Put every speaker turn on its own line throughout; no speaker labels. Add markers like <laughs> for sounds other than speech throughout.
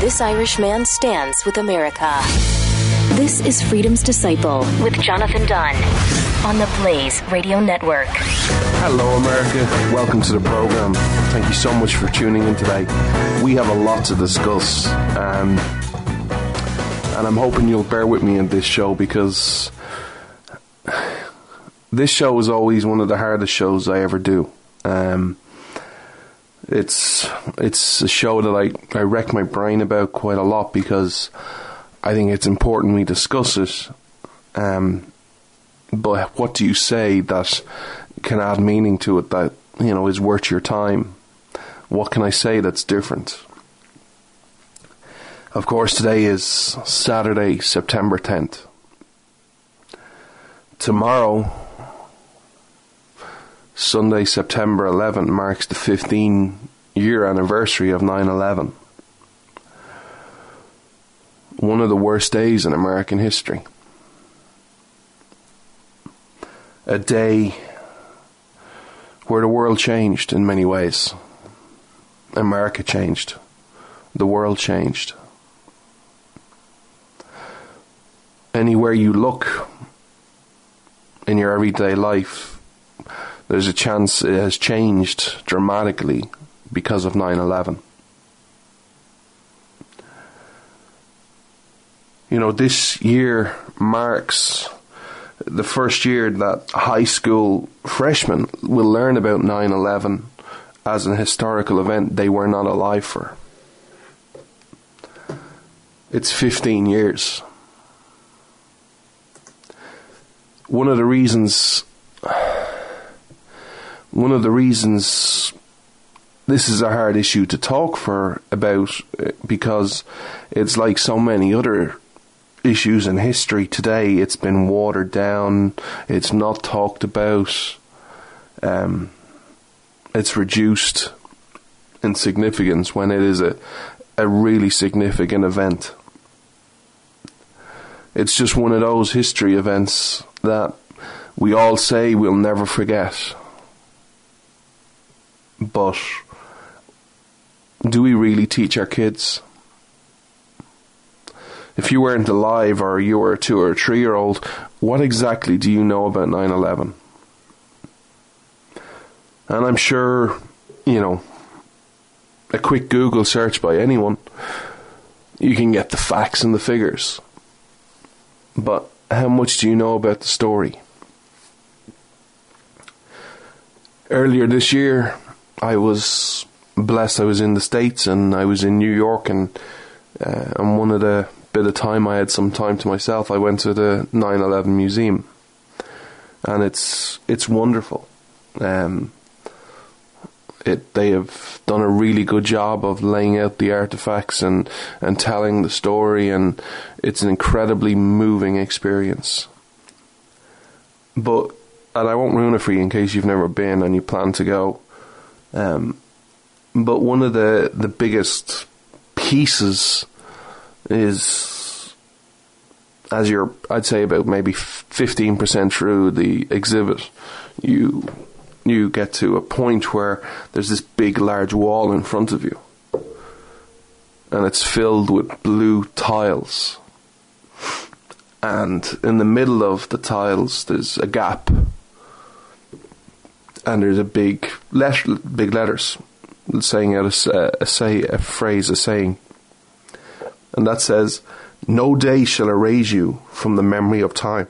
This Irish man stands with America. This is Freedom's Disciple with Jonathan Dunn on the Blaze Radio Network.
Hello, America. Welcome to the program. Thank you so much for tuning in today. We have a lot to discuss, um, and I'm hoping you'll bear with me in this show because this show is always one of the hardest shows I ever do. Um, it's it's a show that I, I wreck my brain about quite a lot because I think it's important we discuss it. Um, but what do you say that can add meaning to it that you know is worth your time? What can I say that's different? Of course, today is Saturday, September 10th. Tomorrow, Sunday, September 11th, marks the 15 year anniversary of 9 11. One of the worst days in American history. A day where the world changed in many ways. America changed. The world changed. Anywhere you look in your everyday life, there's a chance it has changed dramatically because of 9 11. You know, this year marks the first year that high school freshmen will learn about 9 11 as an historical event they were not alive for. It's 15 years. One of the reasons one of the reasons this is a hard issue to talk for about because it's like so many other issues in history today. It's been watered down. It's not talked about. Um, it's reduced in significance when it is a a really significant event. It's just one of those history events that we all say we'll never forget. But do we really teach our kids? If you weren't alive or you were a two or a three year old, what exactly do you know about 9 11? And I'm sure, you know, a quick Google search by anyone, you can get the facts and the figures. But how much do you know about the story? Earlier this year, I was blessed. I was in the States and I was in New York, and uh, and one of the bit of time I had some time to myself, I went to the 9/11 museum, and it's it's wonderful. Um, it they have done a really good job of laying out the artifacts and and telling the story, and it's an incredibly moving experience. But and I won't ruin it for you in case you've never been and you plan to go. Um, but one of the the biggest pieces is as you're I'd say about maybe 15% through the exhibit you you get to a point where there's this big large wall in front of you. And it's filled with blue tiles. And in the middle of the tiles there's a gap and there's a big letter, big letters saying out a, a say a phrase a saying. And that says no day shall erase you from the memory of time.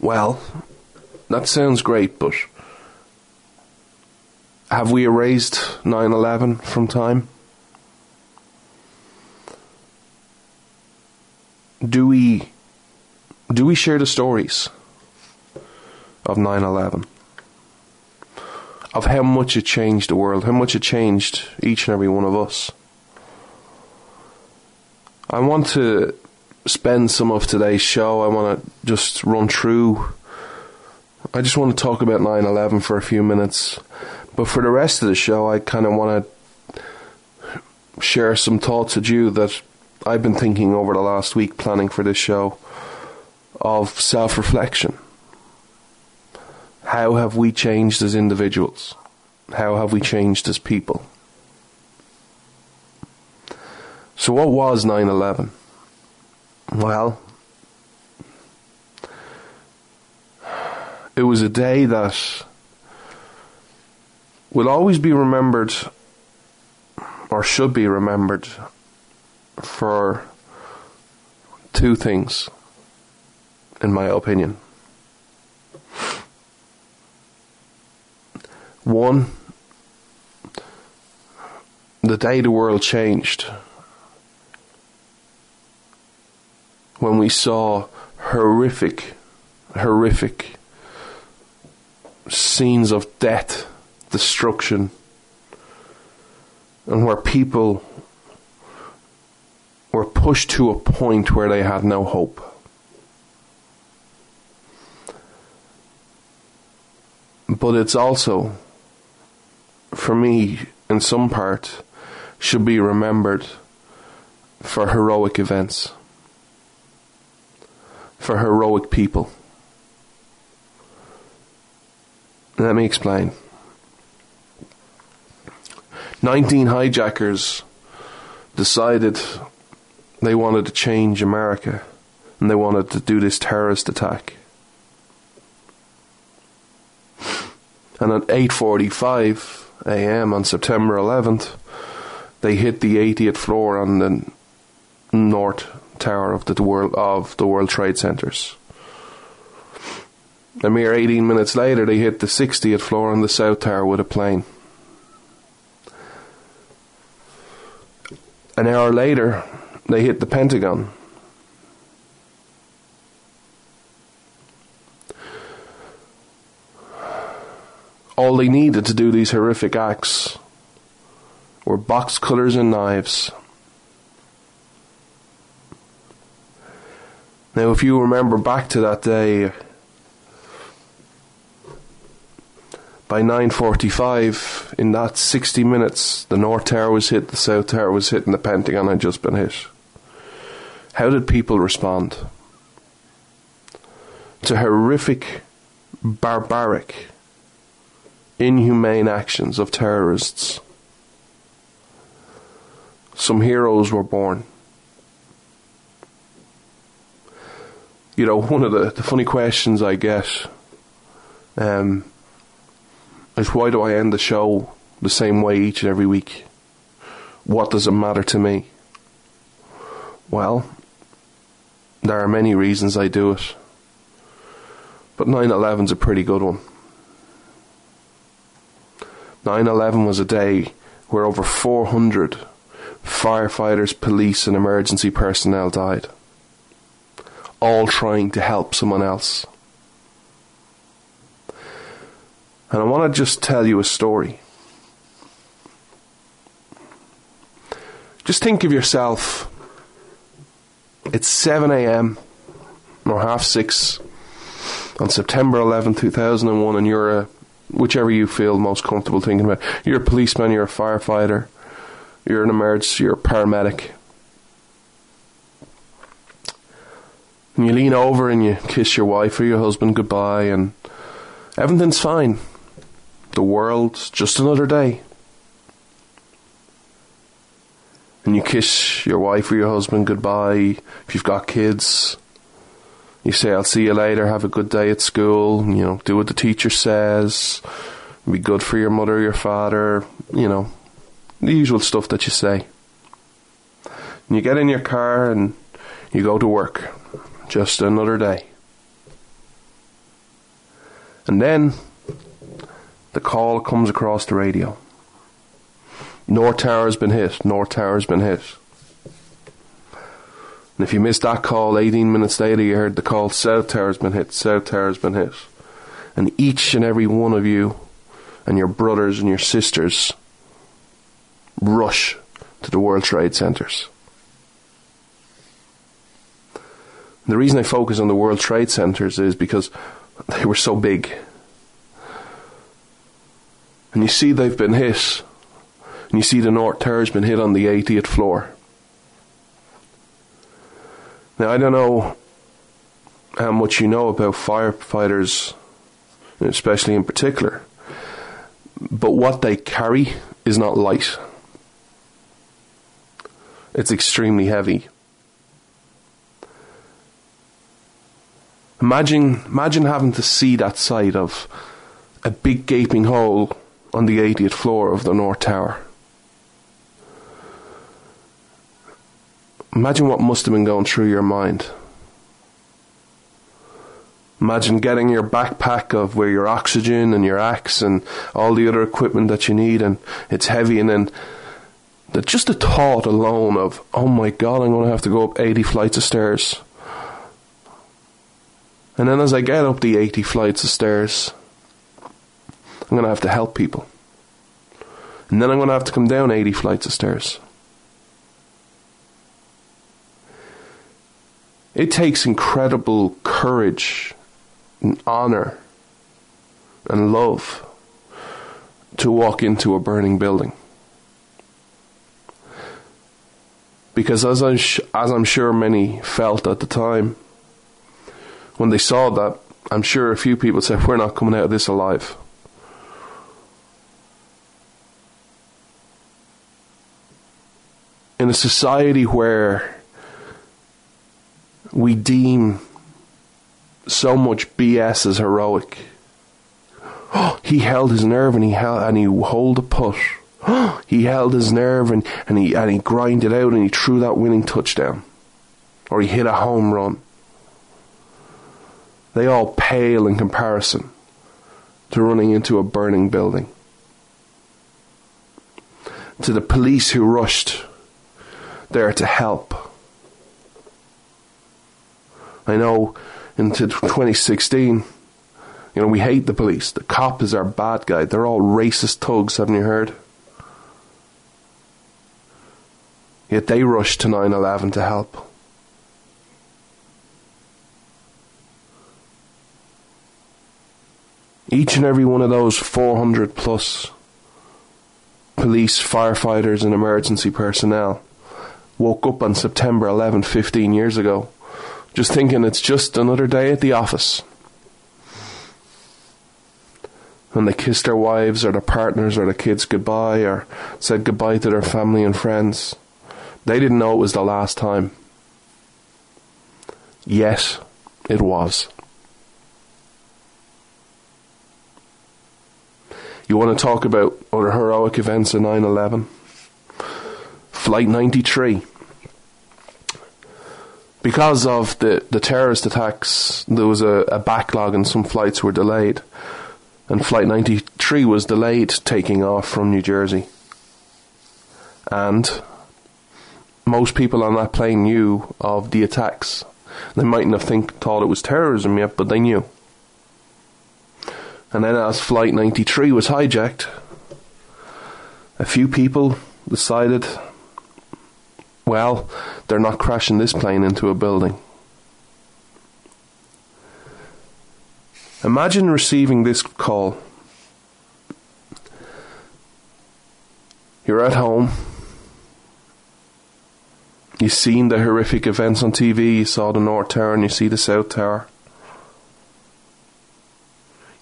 Well that sounds great but have we erased 9/11 from time? Do we do we share the stories of 9/11 of how much it changed the world how much it changed each and every one of us I want to spend some of today's show. I want to just run through. I just want to talk about 9 11 for a few minutes. But for the rest of the show, I kind of want to share some thoughts with you that I've been thinking over the last week planning for this show of self reflection. How have we changed as individuals? How have we changed as people? So, what was 9 11? Well, it was a day that will always be remembered, or should be remembered, for two things, in my opinion. One, the day the world changed. When we saw horrific, horrific scenes of death, destruction, and where people were pushed to a point where they had no hope. But it's also, for me, in some part, should be remembered for heroic events, for heroic people. Let me explain. 19 hijackers decided they wanted to change America and they wanted to do this terrorist attack. And at 8:45 a.m. on September 11th, they hit the 80th floor on the north tower of the world of the World Trade Centers. A mere 18 minutes later, they hit the 60th floor on the south tower with a plane. An hour later, they hit the Pentagon. All they needed to do these horrific acts were box cutters and knives. Now, if you remember back to that day, by 9.45, in that 60 minutes, the North Tower was hit, the South Tower was hit, and the Pentagon had just been hit. How did people respond? To horrific, barbaric, inhumane actions of terrorists. Some heroes were born. You know, one of the, the funny questions I get um, is why do I end the show the same way each and every week? What does it matter to me? Well, there are many reasons I do it. But 9 11's a pretty good one. 9 11 was a day where over 400 firefighters, police, and emergency personnel died, all trying to help someone else. And I want to just tell you a story. Just think of yourself it's 7 a.m. or half 6 on September 11, 2001, and you're a, whichever you feel most comfortable thinking about. You're a policeman, you're a firefighter, you're an emergency, you're a paramedic. And you lean over and you kiss your wife or your husband goodbye, and everything's fine. The world's just another day. and you kiss your wife or your husband goodbye. If you've got kids, you say, I'll see you later, have a good day at school, you know, do what the teacher says, be good for your mother, your father, you know, the usual stuff that you say. And you get in your car and you go to work. Just another day. And then the call comes across the radio. North Tower's been hit. North Tower's been hit. And if you missed that call, 18 minutes later, you heard the call, South Tower's been hit, South Tower's been hit. And each and every one of you and your brothers and your sisters rush to the World Trade Centers. The reason I focus on the World Trade Centers is because they were so big. And you see they've been hit. And you see the North Tower's been hit on the 80th floor. Now, I don't know how much you know about firefighters, especially in particular, but what they carry is not light. It's extremely heavy. Imagine, imagine having to see that sight of a big gaping hole on the 80th floor of the North Tower. Imagine what must have been going through your mind. Imagine getting your backpack of where your oxygen and your axe and all the other equipment that you need, and it's heavy, and then the, just the thought alone of, oh my god, I'm going to have to go up 80 flights of stairs. And then as I get up the 80 flights of stairs, I'm going to have to help people. And then I'm going to have to come down 80 flights of stairs. It takes incredible courage and honor and love to walk into a burning building. Because as, I sh- as I'm sure many felt at the time, when they saw that, I'm sure a few people said, We're not coming out of this alive. In a society where we deem so much BS as heroic, <gasps> he held his nerve and he held and he hold a push. <gasps> he held his nerve and, and he and he grinded out and he threw that winning touchdown. Or he hit a home run they all pale in comparison to running into a burning building. To the police who rushed there to help. I know into 2016, you know, we hate the police. The cop is our bad guy. They're all racist thugs, haven't you heard? Yet they rushed to 9 11 to help. Each and every one of those 400 plus police, firefighters, and emergency personnel woke up on September 11, 15 years ago, just thinking it's just another day at the office. And they kissed their wives or their partners or their kids goodbye or said goodbye to their family and friends. They didn't know it was the last time. Yes, it was. You want to talk about other heroic events of 9 11? Flight 93. Because of the, the terrorist attacks, there was a, a backlog and some flights were delayed. And Flight 93 was delayed taking off from New Jersey. And most people on that plane knew of the attacks. They mightn't have think, thought it was terrorism yet, but they knew. And then as Flight 93 was hijacked, a few people decided, well, they're not crashing this plane into a building. Imagine receiving this call. You're at home. You've seen the horrific events on TV. You saw the North Tower and you see the South Tower.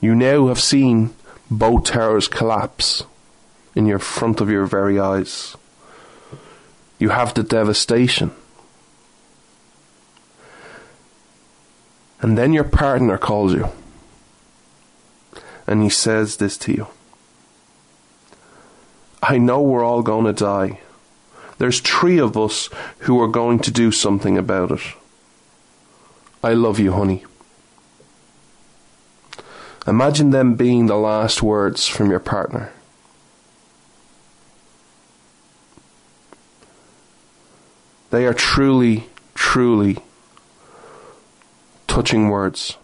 You now have seen both towers collapse in your front of your very eyes. You have the devastation. And then your partner calls you and he says this to you I know we're all going to die. There's three of us who are going to do something about it. I love you, honey. Imagine them being the last words from your partner. They are truly, truly touching words.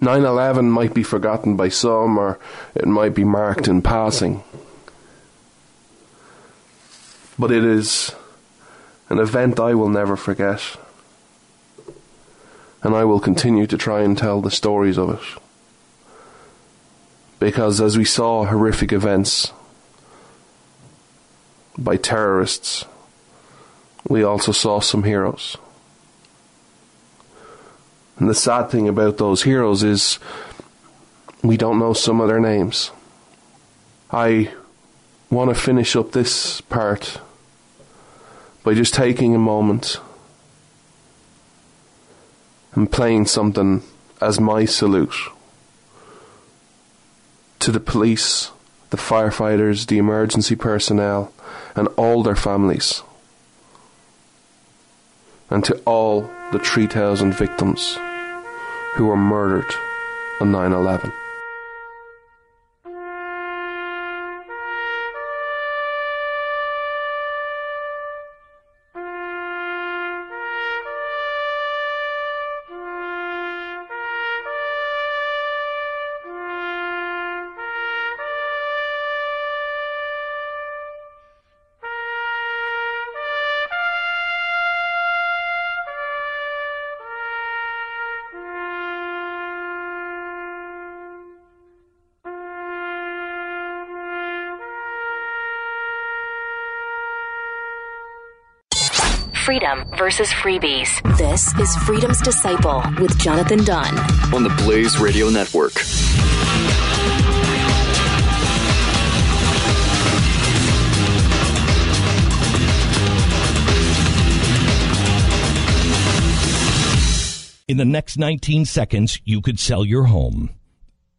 Nine eleven might be forgotten by some, or it might be marked in passing. But it is an event I will never forget. And I will continue to try and tell the stories of it. Because as we saw horrific events by terrorists, we also saw some heroes. And the sad thing about those heroes is we don't know some of their names. I want to finish up this part by just taking a moment and playing something as my salute to the police, the firefighters, the emergency personnel, and all their families, and to all the 3,000 victims who were murdered on 9 11.
Freedom versus freebies. This is Freedom's Disciple with Jonathan Dunn
on the Blaze Radio Network.
In the next 19 seconds, you could sell your home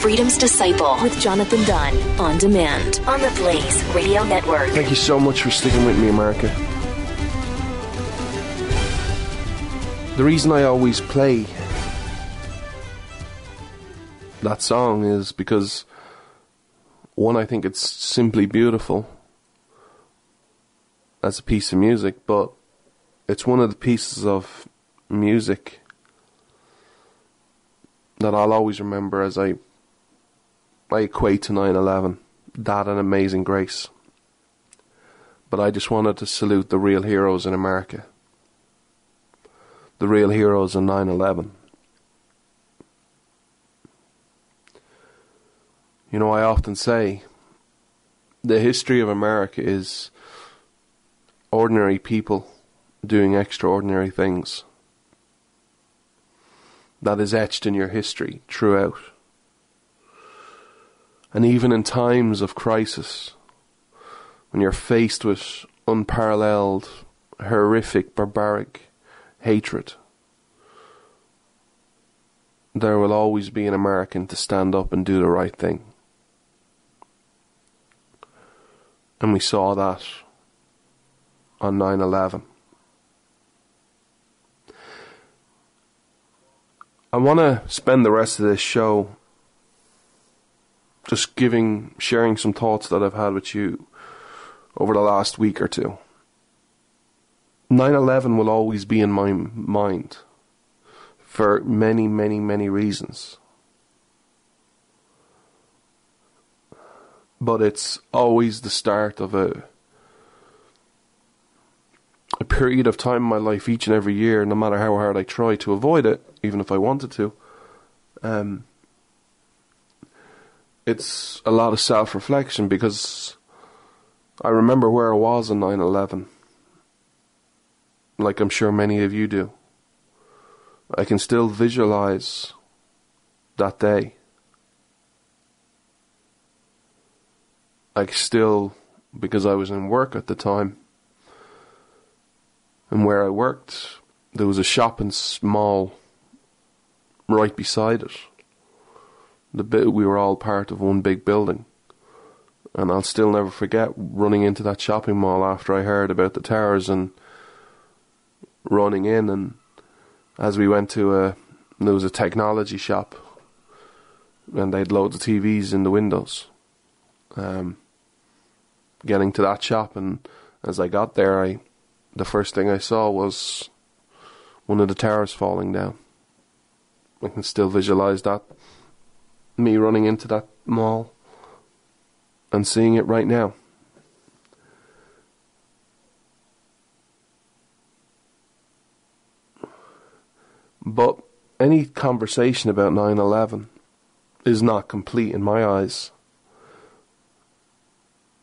Freedom's Disciple with Jonathan Dunn on demand on the Blaze Radio Network.
Thank you so much for sticking with me, America. The reason I always play that song is because one, I think it's simply beautiful as a piece of music, but it's one of the pieces of music that I'll always remember as I I equate to 9 11. That and Amazing Grace. But I just wanted to salute the real heroes in America. The real heroes in 9 11. You know, I often say the history of America is ordinary people doing extraordinary things. That is etched in your history throughout. And even in times of crisis, when you're faced with unparalleled, horrific, barbaric hatred, there will always be an American to stand up and do the right thing. And we saw that on 9 11. I want to spend the rest of this show just giving, sharing some thoughts that I've had with you over the last week or two. 9 11 will always be in my mind for many, many, many reasons. But it's always the start of a a period of time in my life each and every year, no matter how hard I try to avoid it, even if I wanted to. Um, it's a lot of self reflection because I remember where I was on 9 11. Like I'm sure many of you do. I can still visualize that day. I still, because I was in work at the time, and where I worked, there was a shopping mall right beside it the bit we were all part of one big building. And I'll still never forget running into that shopping mall after I heard about the towers and running in. And as we went to a, there was a technology shop, and they had loads of TVs in the windows. Um, getting to that shop, and as I got there, I the first thing I saw was one of the towers falling down. I can still visualize that. Me running into that mall and seeing it right now. But any conversation about 9 11 is not complete in my eyes.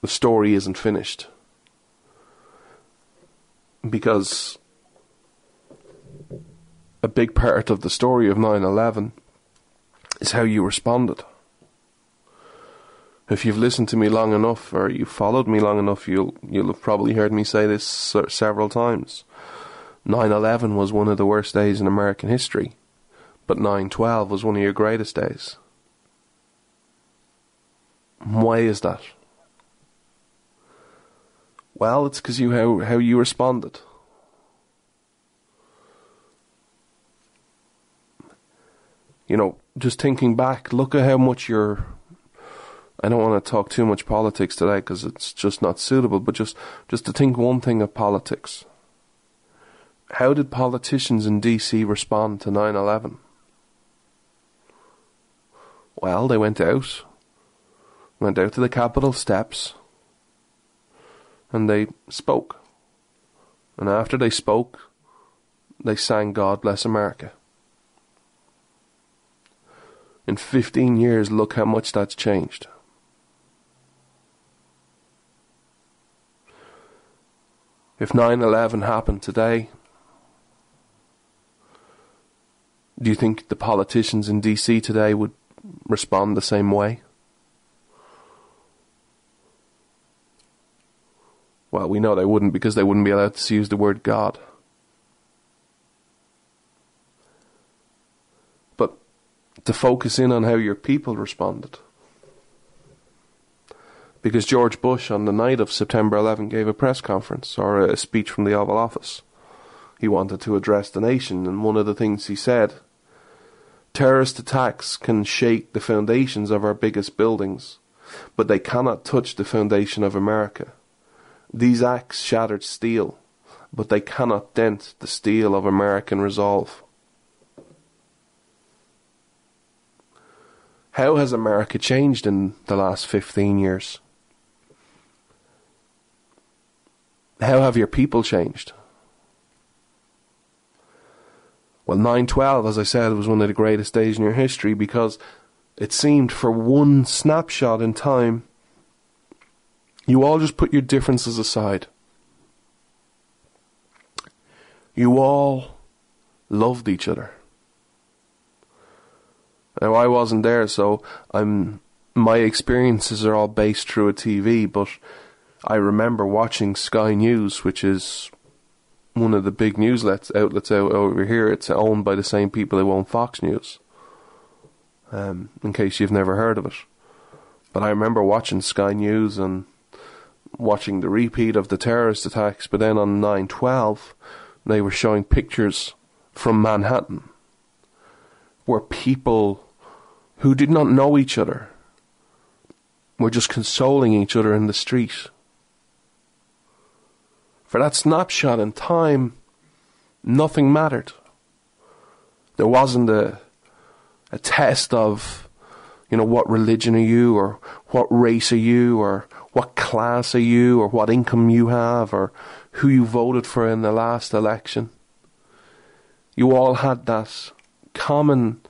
The story isn't finished. Because a big part of the story of 9 11 is how you responded. If you've listened to me long enough or you've followed me long enough, you'll, you'll have probably heard me say this several times. 9 11 was one of the worst days in American history, but 9 12 was one of your greatest days. Why is that? Well, it's because you how, how you responded. You know, just thinking back, look at how much you're. I don't want to talk too much politics today because it's just not suitable. But just just to think one thing of politics. How did politicians in DC respond to 9/11? Well, they went out, went out to the Capitol steps, and they spoke. And after they spoke, they sang God Bless America. In 15 years, look how much that's changed. If 9 11 happened today, do you think the politicians in DC today would respond the same way? Well, we know they wouldn't because they wouldn't be allowed to use the word God. To focus in on how your people responded. Because George Bush, on the night of September 11, gave a press conference or a speech from the Oval Office. He wanted to address the nation, and one of the things he said terrorist attacks can shake the foundations of our biggest buildings, but they cannot touch the foundation of America. These acts shattered steel, but they cannot dent the steel of American resolve. How has America changed in the last 15 years? How have your people changed? Well, 912, as I said, was one of the greatest days in your history because it seemed for one snapshot in time you all just put your differences aside. You all loved each other. Now I wasn't there, so I'm my experiences are all based through a TV, but I remember watching Sky News, which is one of the big news outlets out over here. It's owned by the same people who own Fox News. Um, in case you've never heard of it. But I remember watching Sky News and watching the repeat of the terrorist attacks, but then on 9/12 they were showing pictures from Manhattan where people who did not know each other were just consoling each other in the street. For that snapshot in time, nothing mattered. There wasn't a a test of, you know, what religion are you or what race are you or what class are you or what income you have or who you voted for in the last election. You all had that common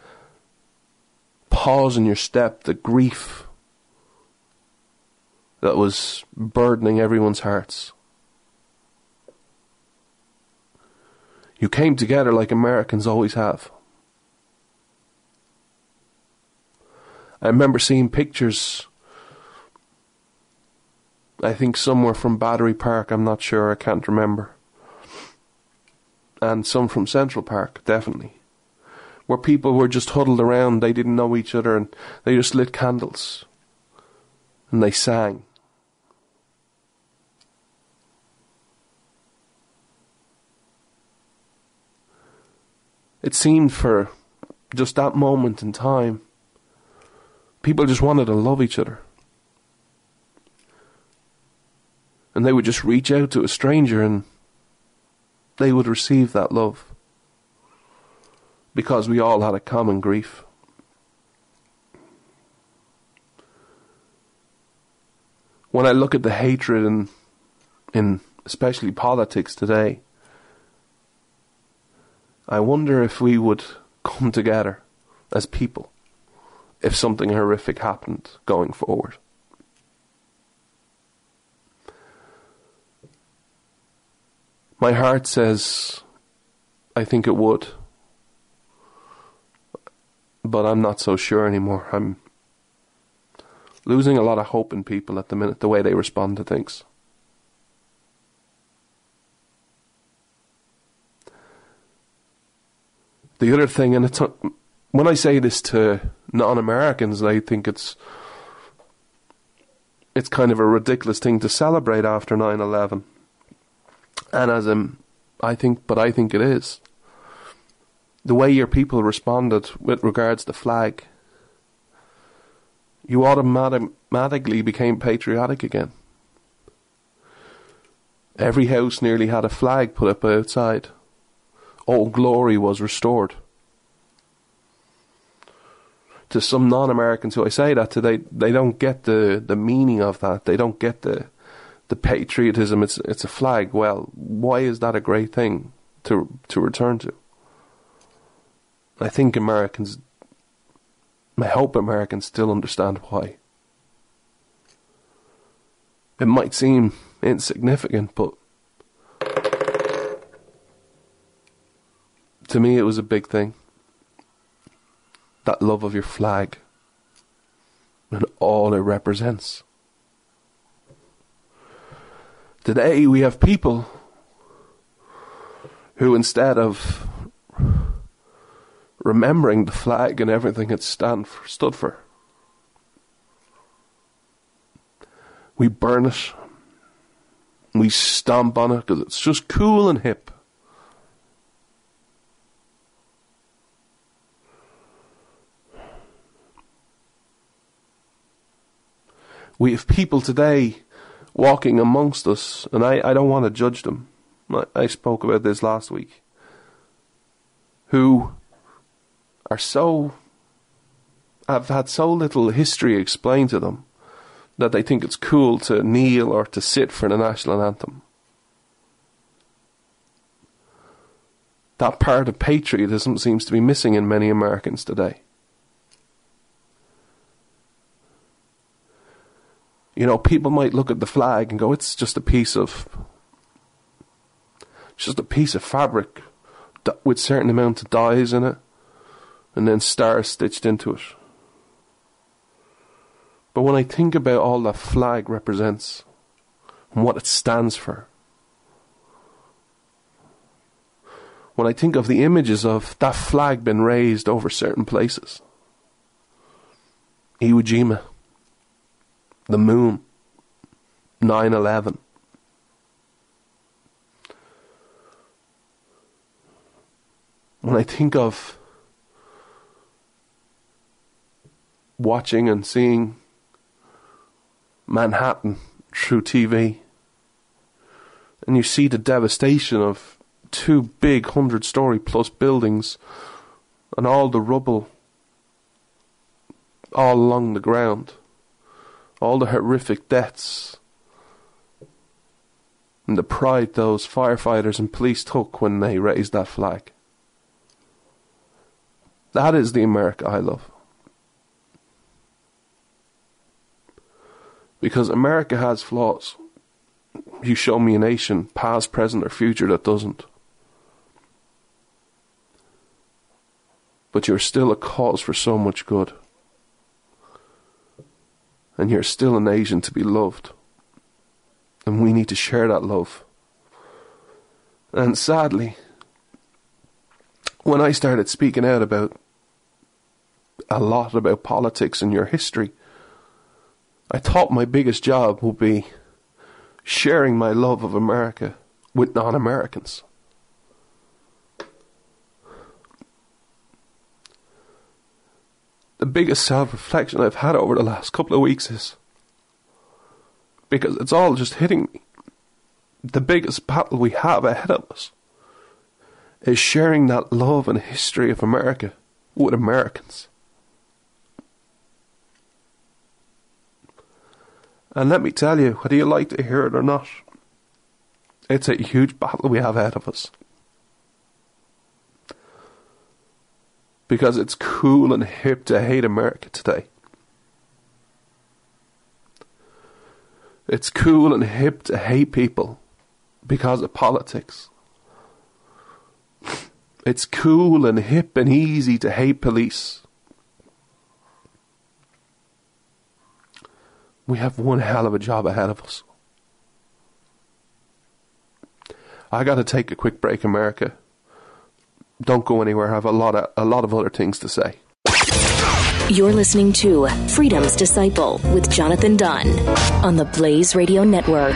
pause in your step, the grief that was burdening everyone's hearts. You came together like Americans always have. I remember seeing pictures I think somewhere from Battery Park, I'm not sure, I can't remember. And some from Central Park, definitely where people were just huddled around, they didn't know each other, and they just lit candles and they sang. It seemed for just that moment in time, people just wanted to love each other. And they would just reach out to a stranger and they would receive that love. Because we all had a common grief. When I look at the hatred in, in especially politics today, I wonder if we would come together as people if something horrific happened going forward. My heart says I think it would. But I'm not so sure anymore. I'm losing a lot of hope in people at the minute, the way they respond to things. The other thing, and it's when I say this to non-Americans, they think it's it's kind of a ridiculous thing to celebrate after 9/11. And as I think, but I think it is. The way your people responded with regards to flag, you automatically became patriotic again. Every house nearly had a flag put up outside. Old glory was restored to some non-Americans who I say that to, they they don't get the the meaning of that. They don't get the the patriotism. It's it's a flag. Well, why is that a great thing to to return to? I think Americans. I hope Americans still understand why. It might seem insignificant, but to me, it was a big thing that love of your flag and all it represents. Today we have people who, instead of remembering the flag and everything it stand for, stood for, we burn it, we stamp on it because it's just cool and hip. we have people today walking amongst us, and I, I don't want to judge them. I, I spoke about this last week. Who are so have had so little history explained to them that they think it's cool to kneel or to sit for the national anthem. That part of patriotism seems to be missing in many Americans today. You know, people might look at the flag and go, it's just a piece of, just a piece of fabric with certain amount of dyes in it, and then stars stitched into it. But when I think about all that flag represents and what it stands for, when I think of the images of that flag being raised over certain places, Iwo Jima, the moon, 9 11. When I think of watching and seeing Manhattan through TV, and you see the devastation of two big hundred story plus buildings and all the rubble all along the ground all the horrific deaths and the pride those firefighters and police took when they raised that flag. That is the America I love. Because America has flaws. You show me a nation, past, present, or future, that doesn't. But you're still a cause for so much good and you're still an Asian to be loved. And we need to share that love. And sadly, when I started speaking out about a lot about politics and your history, I thought my biggest job would be sharing my love of America with non Americans. The biggest self reflection I've had over the last couple of weeks is because it's all just hitting me. The biggest battle we have ahead of us is sharing that love and history of America with Americans. And let me tell you, whether you like to hear it or not, it's a huge battle we have ahead of us. Because it's cool and hip to hate America today. It's cool and hip to hate people because of politics. <laughs> It's cool and hip and easy to hate police. We have one hell of a job ahead of us. I got to take a quick break, America. Don't go anywhere. I have a lot of a lot of other things to say.
You're listening to Freedom's Disciple with Jonathan Dunn on the Blaze Radio Network.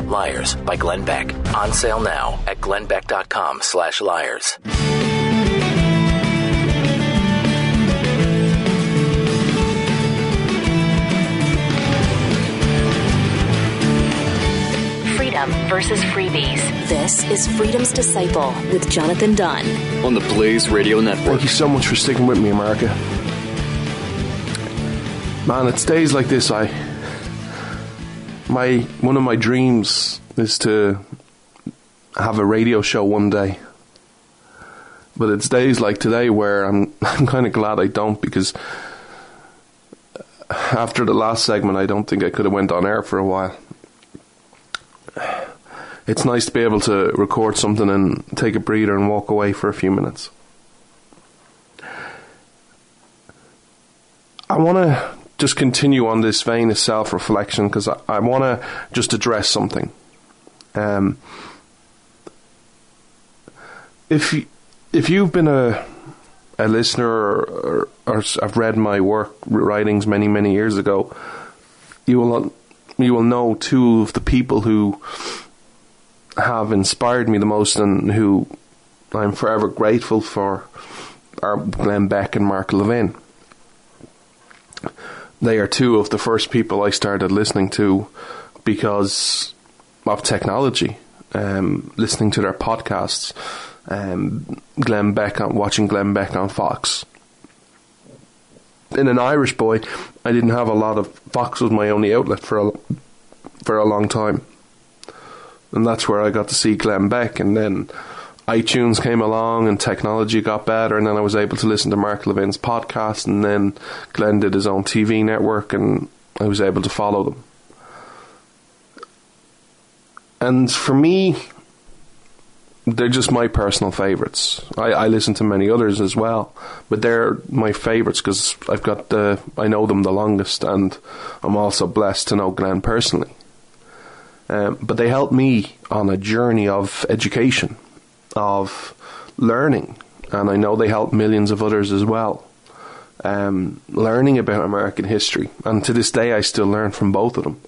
Liars by Glenn Beck. On sale now at glennbeck.com slash liars.
Freedom versus freebies. This is Freedom's Disciple with Jonathan Dunn
on the Blaze Radio Network.
Thank you so much for sticking with me, America. Man, it's days like this I my one of my dreams is to have a radio show one day. But it's days like today where I'm <laughs> I'm kind of glad I don't because after the last segment I don't think I could have went on air for a while. It's nice to be able to record something and take a breather and walk away for a few minutes. I want to just continue on this vein of self reflection because I, I want to just address something. Um, if you, if you've been a a listener or, or, or I've read my work writings many many years ago, you will you will know two of the people who have inspired me the most and who I'm forever grateful for are Glenn Beck and Mark Levin. They are two of the first people I started listening to because of technology, um, listening to their podcasts, um, Glenn Beck on watching Glenn Beck on Fox. In an Irish boy, I didn't have a lot of Fox was my only outlet for a for a long time, and that's where I got to see Glenn Beck. And then iTunes came along, and technology got better, and then I was able to listen to Mark Levin's podcast, and then Glenn did his own TV network, and I was able to follow them. And for me, they're just my personal favorites. I, I listen to many others as well, but they're my favorites because I've got the I know them the longest, and I'm also blessed to know Glenn personally. Um, but they help me on a journey of education, of learning, and I know they help millions of others as well. Um, learning about American history, and to this day, I still learn from both of them.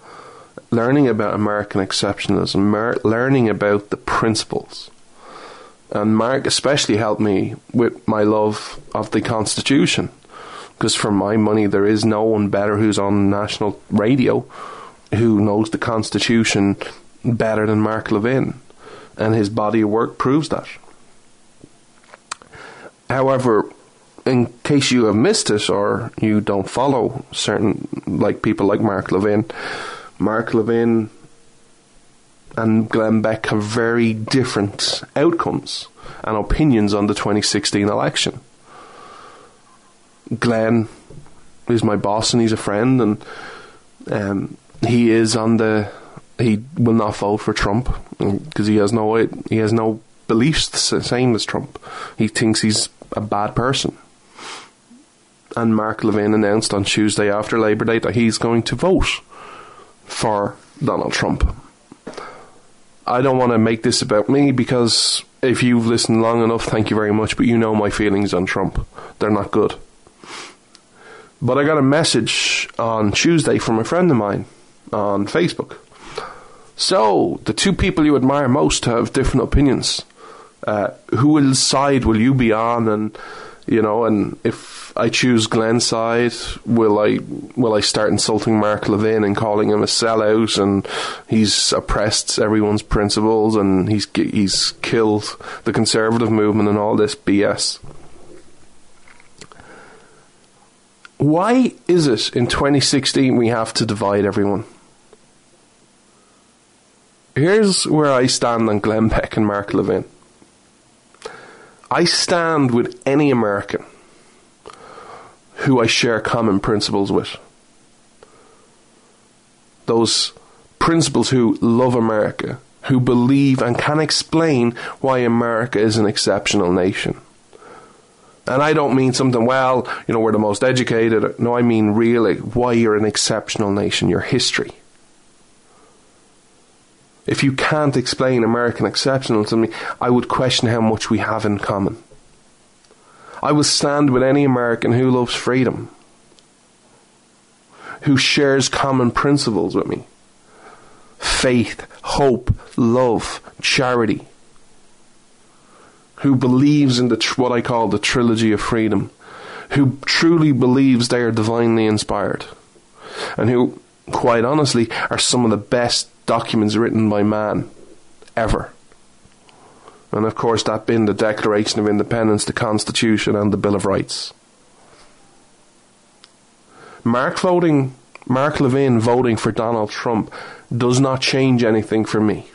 Learning about American exceptionalism, mer- learning about the principles and Mark especially helped me with my love of the Constitution. Because for my money, there is no one better who's on national radio who knows the Constitution better than Mark Levin. And his body of work proves that. However, in case you have missed it or you don't follow certain like people like Mark Levin, Mark Levin and Glenn Beck have very different outcomes and opinions on the 2016 election. Glenn is my boss and he's a friend, and um, he is on the he will not vote for Trump because he has no he has no beliefs the same as Trump. He thinks he's a bad person. And Mark Levin announced on Tuesday after Labor Day that he's going to vote for Donald Trump. I don't want to make this about me because if you've listened long enough, thank you very much, but you know my feelings on Trump. They're not good. But I got a message on Tuesday from a friend of mine on Facebook. So, the two people you admire most have different opinions. Uh, who will side will you be on? And you know, and if I choose Glenn's side, will I will I start insulting Mark Levin and calling him a sellout and he's oppressed everyone's principles and he's he's killed the conservative movement and all this BS? Why is it in 2016 we have to divide everyone? Here's where I stand on Glenn Beck and Mark Levin. I stand with any American who I share common principles with. Those principles who love America, who believe and can explain why America is an exceptional nation. And I don't mean something, well, you know, we're the most educated. No, I mean really why you're an exceptional nation, your history. If you can't explain American exceptionalism I would question how much we have in common. I will stand with any American who loves freedom, who shares common principles with me. Faith, hope, love, charity, who believes in the what I call the trilogy of freedom, who truly believes they are divinely inspired, and who, quite honestly, are some of the best documents written by man ever. And of course, that being the Declaration of Independence, the Constitution, and the Bill of Rights. Mark voting, Mark Levin voting for Donald Trump does not change anything for me.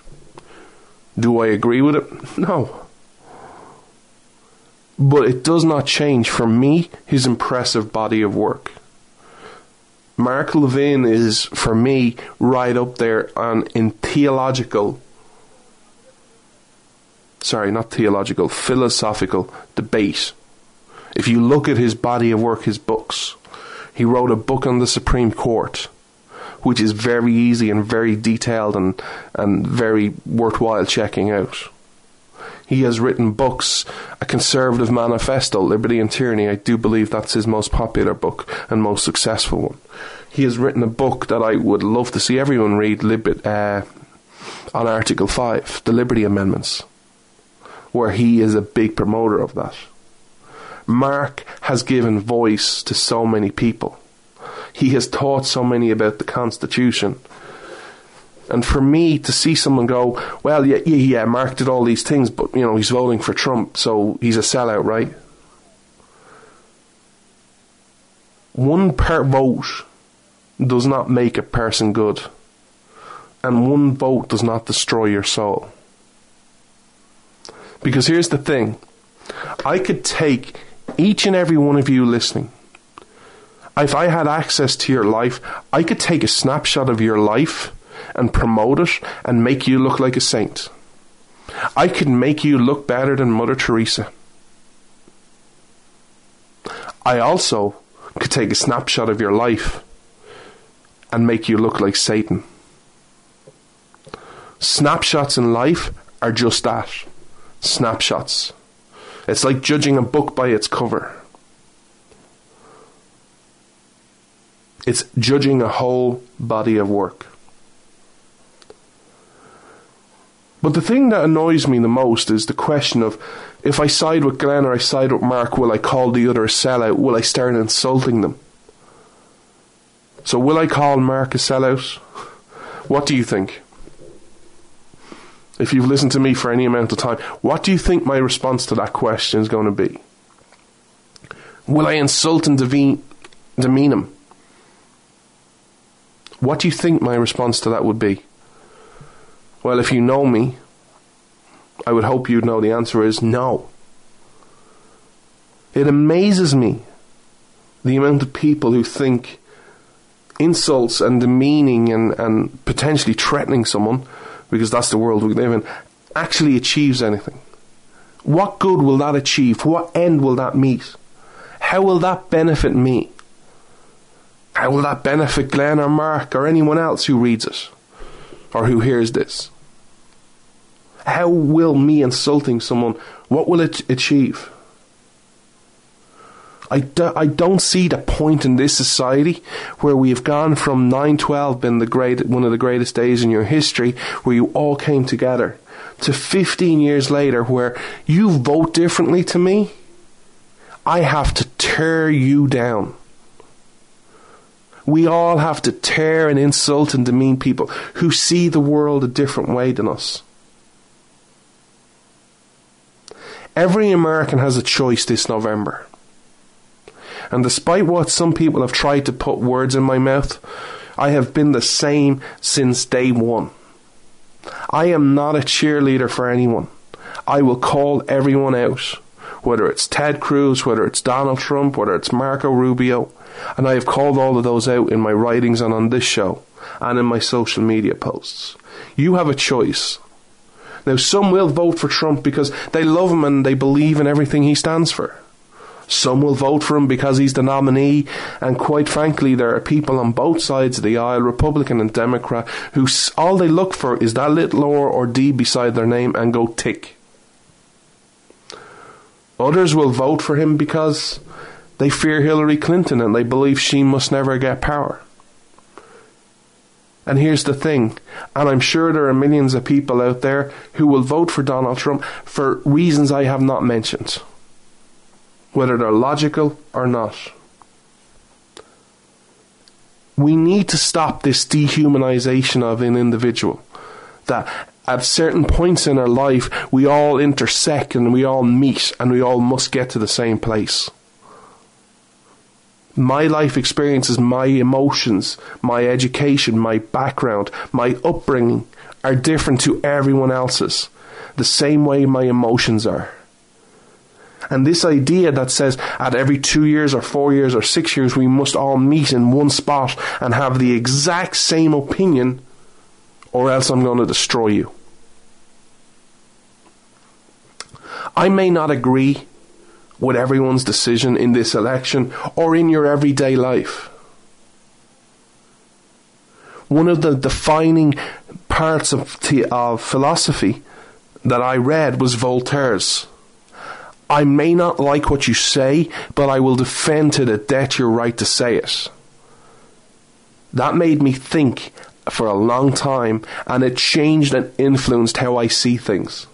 Do I agree with it? <laughs> No. But it does not change for me his impressive body of work. Mark Levin is, for me, right up there on in theological, sorry, not theological, philosophical debate. If you look at his body of work, his books, he wrote a book on the Supreme Court, which is very easy and very detailed and, and very worthwhile checking out. He has written books, A Conservative Manifesto, Liberty and Tyranny. I do believe that's his most popular book and most successful one. He has written a book that I would love to see everyone read Lib- uh, on Article 5, the Liberty Amendments, where he is a big promoter of that. Mark has given voice to so many people. He has taught so many about the Constitution and for me to see someone go, well, yeah, yeah, yeah, Mark did all these things, but you know he's voting for Trump, so he's a sellout, right? One per vote does not make a person good, and one vote does not destroy your soul. Because here's the thing I could take each and every one of you listening. If I had access to your life, I could take a snapshot of your life and promote it and make you look like a saint. I could make you look better than Mother Teresa. I also could take a snapshot of your life and make you look like Satan. Snapshots in life are just that snapshots. It's like judging a book by its cover. It's judging a whole body of work. But the thing that annoys me the most is the question of if I side with Glenn or I side with Mark, will I call the other a sellout? Will I start insulting them? So, will I call Mark a sellout? What do you think? If you've listened to me for any amount of time, what do you think my response to that question is going to be? Will I insult and demean, demean him? What do you think my response to that would be? Well, if you know me, I would hope you'd know the answer is no. It amazes me the amount of people who think insults and demeaning and, and potentially threatening someone, because that's the world we live in, actually achieves anything? What good will that achieve? What end will that meet? How will that benefit me? How will that benefit Glenn or Mark or anyone else who reads it or who hears this? How will me insulting someone, what will it achieve? I, do, I don't see the point in this society where we have gone from 912 being the great, one of the greatest days in your history, where you all came together, to 15 years later where you vote differently to me. I have to tear you down. We all have to tear and insult and demean people who see the world a different way than us. Every American has a choice this November. And despite what some people have tried to put words in my mouth, I have been the same since day one. I am not a cheerleader for anyone. I will call everyone out, whether it's Ted Cruz, whether it's Donald Trump, whether it's Marco Rubio, and I have called all of those out in my writings and on this show and in my social media posts. You have a choice. Now, some will vote for Trump because they love him and they believe in everything he stands for. Some will vote for him because he's the nominee, and quite frankly, there are people on both sides of the aisle, Republican and Democrat, who all they look for is that little R or D beside their name and go tick. Others will vote for him because they fear Hillary Clinton and they believe she must never get power. And here's the thing, and I'm sure there are millions of people out there who will vote for Donald Trump for reasons I have not mentioned whether they're logical or not. We need to stop this dehumanization of an individual. That at certain points in our life, we all intersect and we all meet and we all must get to the same place. My life experiences, my emotions, my education, my background, my upbringing are different to everyone else's, the same way my emotions are. And this idea that says at every two years or four years or six years we must all meet in one spot and have the exact same opinion, or else I'm going to destroy you. I may not agree with everyone's decision in this election or in your everyday life. One of the defining parts of, of philosophy that I read was Voltaire's. I may not like what you say, but I will defend to the death your right to say it. That made me think for a long time, and it changed and influenced how I see things.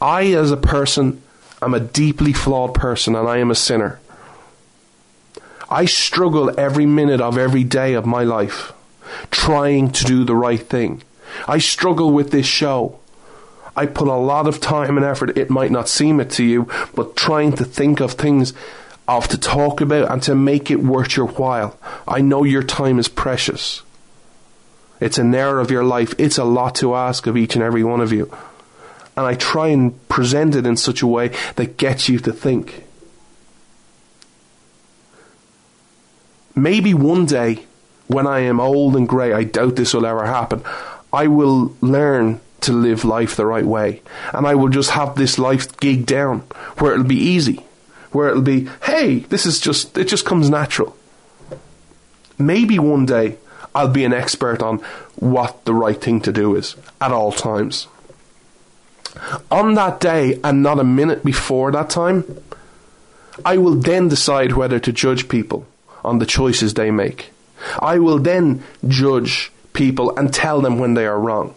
I, as a person, am a deeply flawed person, and I am a sinner. I struggle every minute of every day of my life trying to do the right thing. I struggle with this show. I put a lot of time and effort. It might not seem it to you, but trying to think of things of to talk about and to make it worth your while. I know your time is precious. It's an hour of your life. It's a lot to ask of each and every one of you. And I try and present it in such a way that gets you to think. Maybe one day, when I am old and grey, I doubt this will ever happen, I will learn to live life the right way. And I will just have this life gig down where it'll be easy, where it'll be, hey, this is just, it just comes natural. Maybe one day I'll be an expert on what the right thing to do is at all times. On that day, and not a minute before that time, I will then decide whether to judge people on the choices they make. I will then judge people and tell them when they are wrong.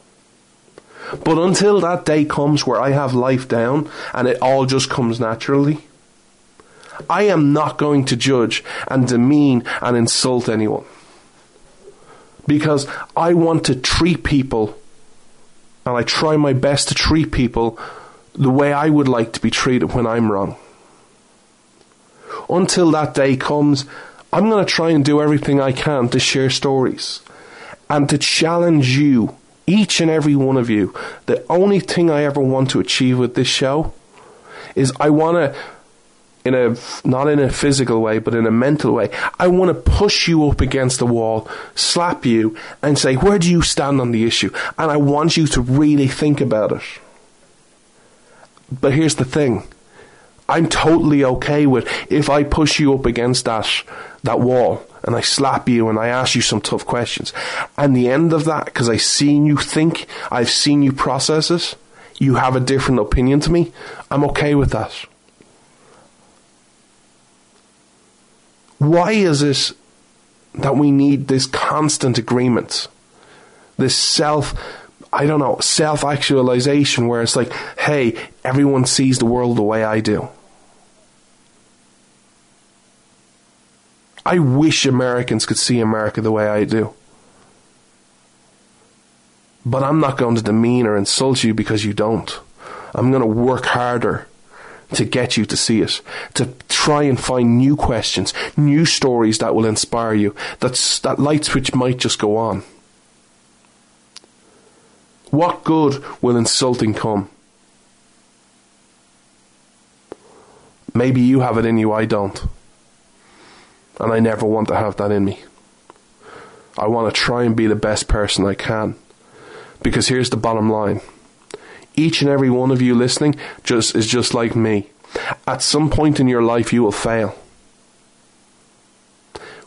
But until that day comes where I have life down and it all just comes naturally, I am not going to judge and demean and insult anyone. Because I want to treat people, and I try my best to treat people the way I would like to be treated when I'm wrong. Until that day comes, I'm going to try and do everything I can to share stories and to challenge you each and every one of you, the only thing I ever want to achieve with this show is I want to in a not in a physical way, but in a mental way. I want to push you up against the wall, slap you, and say, "Where do you stand on the issue?" And I want you to really think about it. But here's the thing: I'm totally okay with if I push you up against that that wall and I slap you and I ask you some tough questions. And the end of that, because I've seen you think, I've seen you process it, you have a different opinion to me. I'm okay with that. Why is it that we need this constant agreement? This self, I don't know, self actualization where it's like, hey, everyone sees the world the way I do. I wish Americans could see America the way I do. But I'm not going to demean or insult you because you don't. I'm going to work harder to get you to see it, to try and find new questions, new stories that will inspire you, that's, that light switch might just go on. What good will insulting come? Maybe you have it in you, I don't. And I never want to have that in me. I want to try and be the best person I can. Because here's the bottom line. Each and every one of you listening just is just like me. At some point in your life you will fail.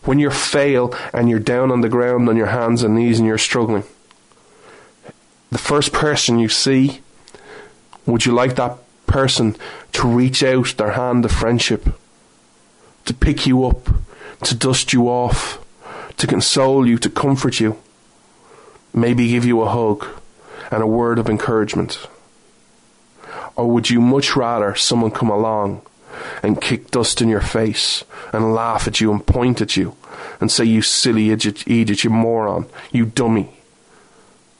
When you fail and you're down on the ground on your hands and knees and you're struggling, the first person you see, would you like that person to reach out their hand of friendship, to pick you up, to dust you off, to console you, to comfort you, maybe give you a hug and a word of encouragement? Or would you much rather someone come along and kick dust in your face and laugh at you and point at you and say, You silly idiot, idiot you moron, you dummy,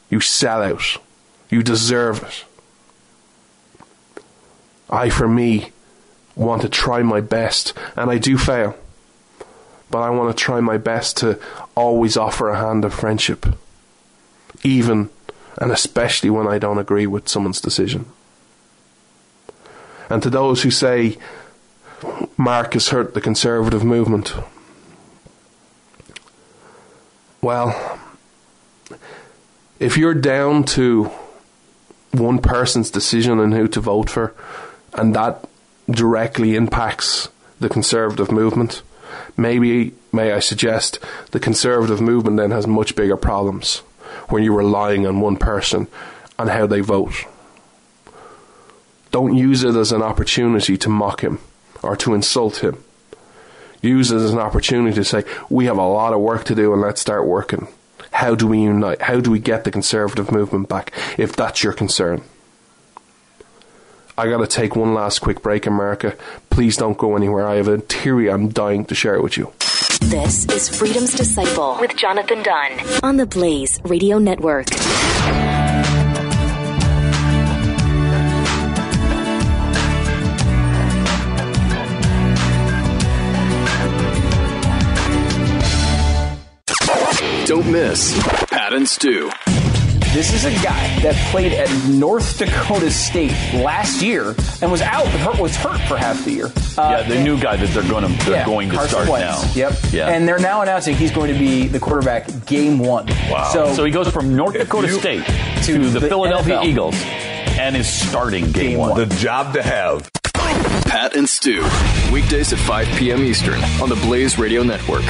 you sellout, you deserve it? I, for me, want to try my best, and I do fail but I want to try my best to always offer a hand of friendship, even and especially when I don't agree with someone's decision. And to those who say Mark has hurt the conservative movement, well, if you're down to one person's decision on who to vote for, and that directly impacts the conservative movement, maybe, may I suggest, the conservative movement then has much bigger problems when you're relying on one person and how they vote. Don't use it as an opportunity to mock him or to insult him. Use it as an opportunity to say, we have a lot of work to do and let's start working. How do we unite? How do we get the conservative movement back if that's your concern? I got to take one last quick break, America. Please don't go anywhere. I have a theory I'm dying to share it with you.
This is Freedom's Disciple with Jonathan Dunn on the Blaze Radio Network.
Don't miss Pat and Stu.
This is a guy that played at North Dakota State last year and was out, but hurt, was hurt for half the year.
Uh, yeah, the new guy that they're going to they're yeah, going to
Carson
start
Wentz.
now.
Yep.
Yeah.
And they're now announcing he's going to be the quarterback game one.
Wow. So, so he goes from North Dakota State to, to the, the, Philadelphia NFL. Eagles and is starting game, game one.
The job to have. Pat and Stu, weekdays at 5 p.m. Eastern on the Blaze Radio Network.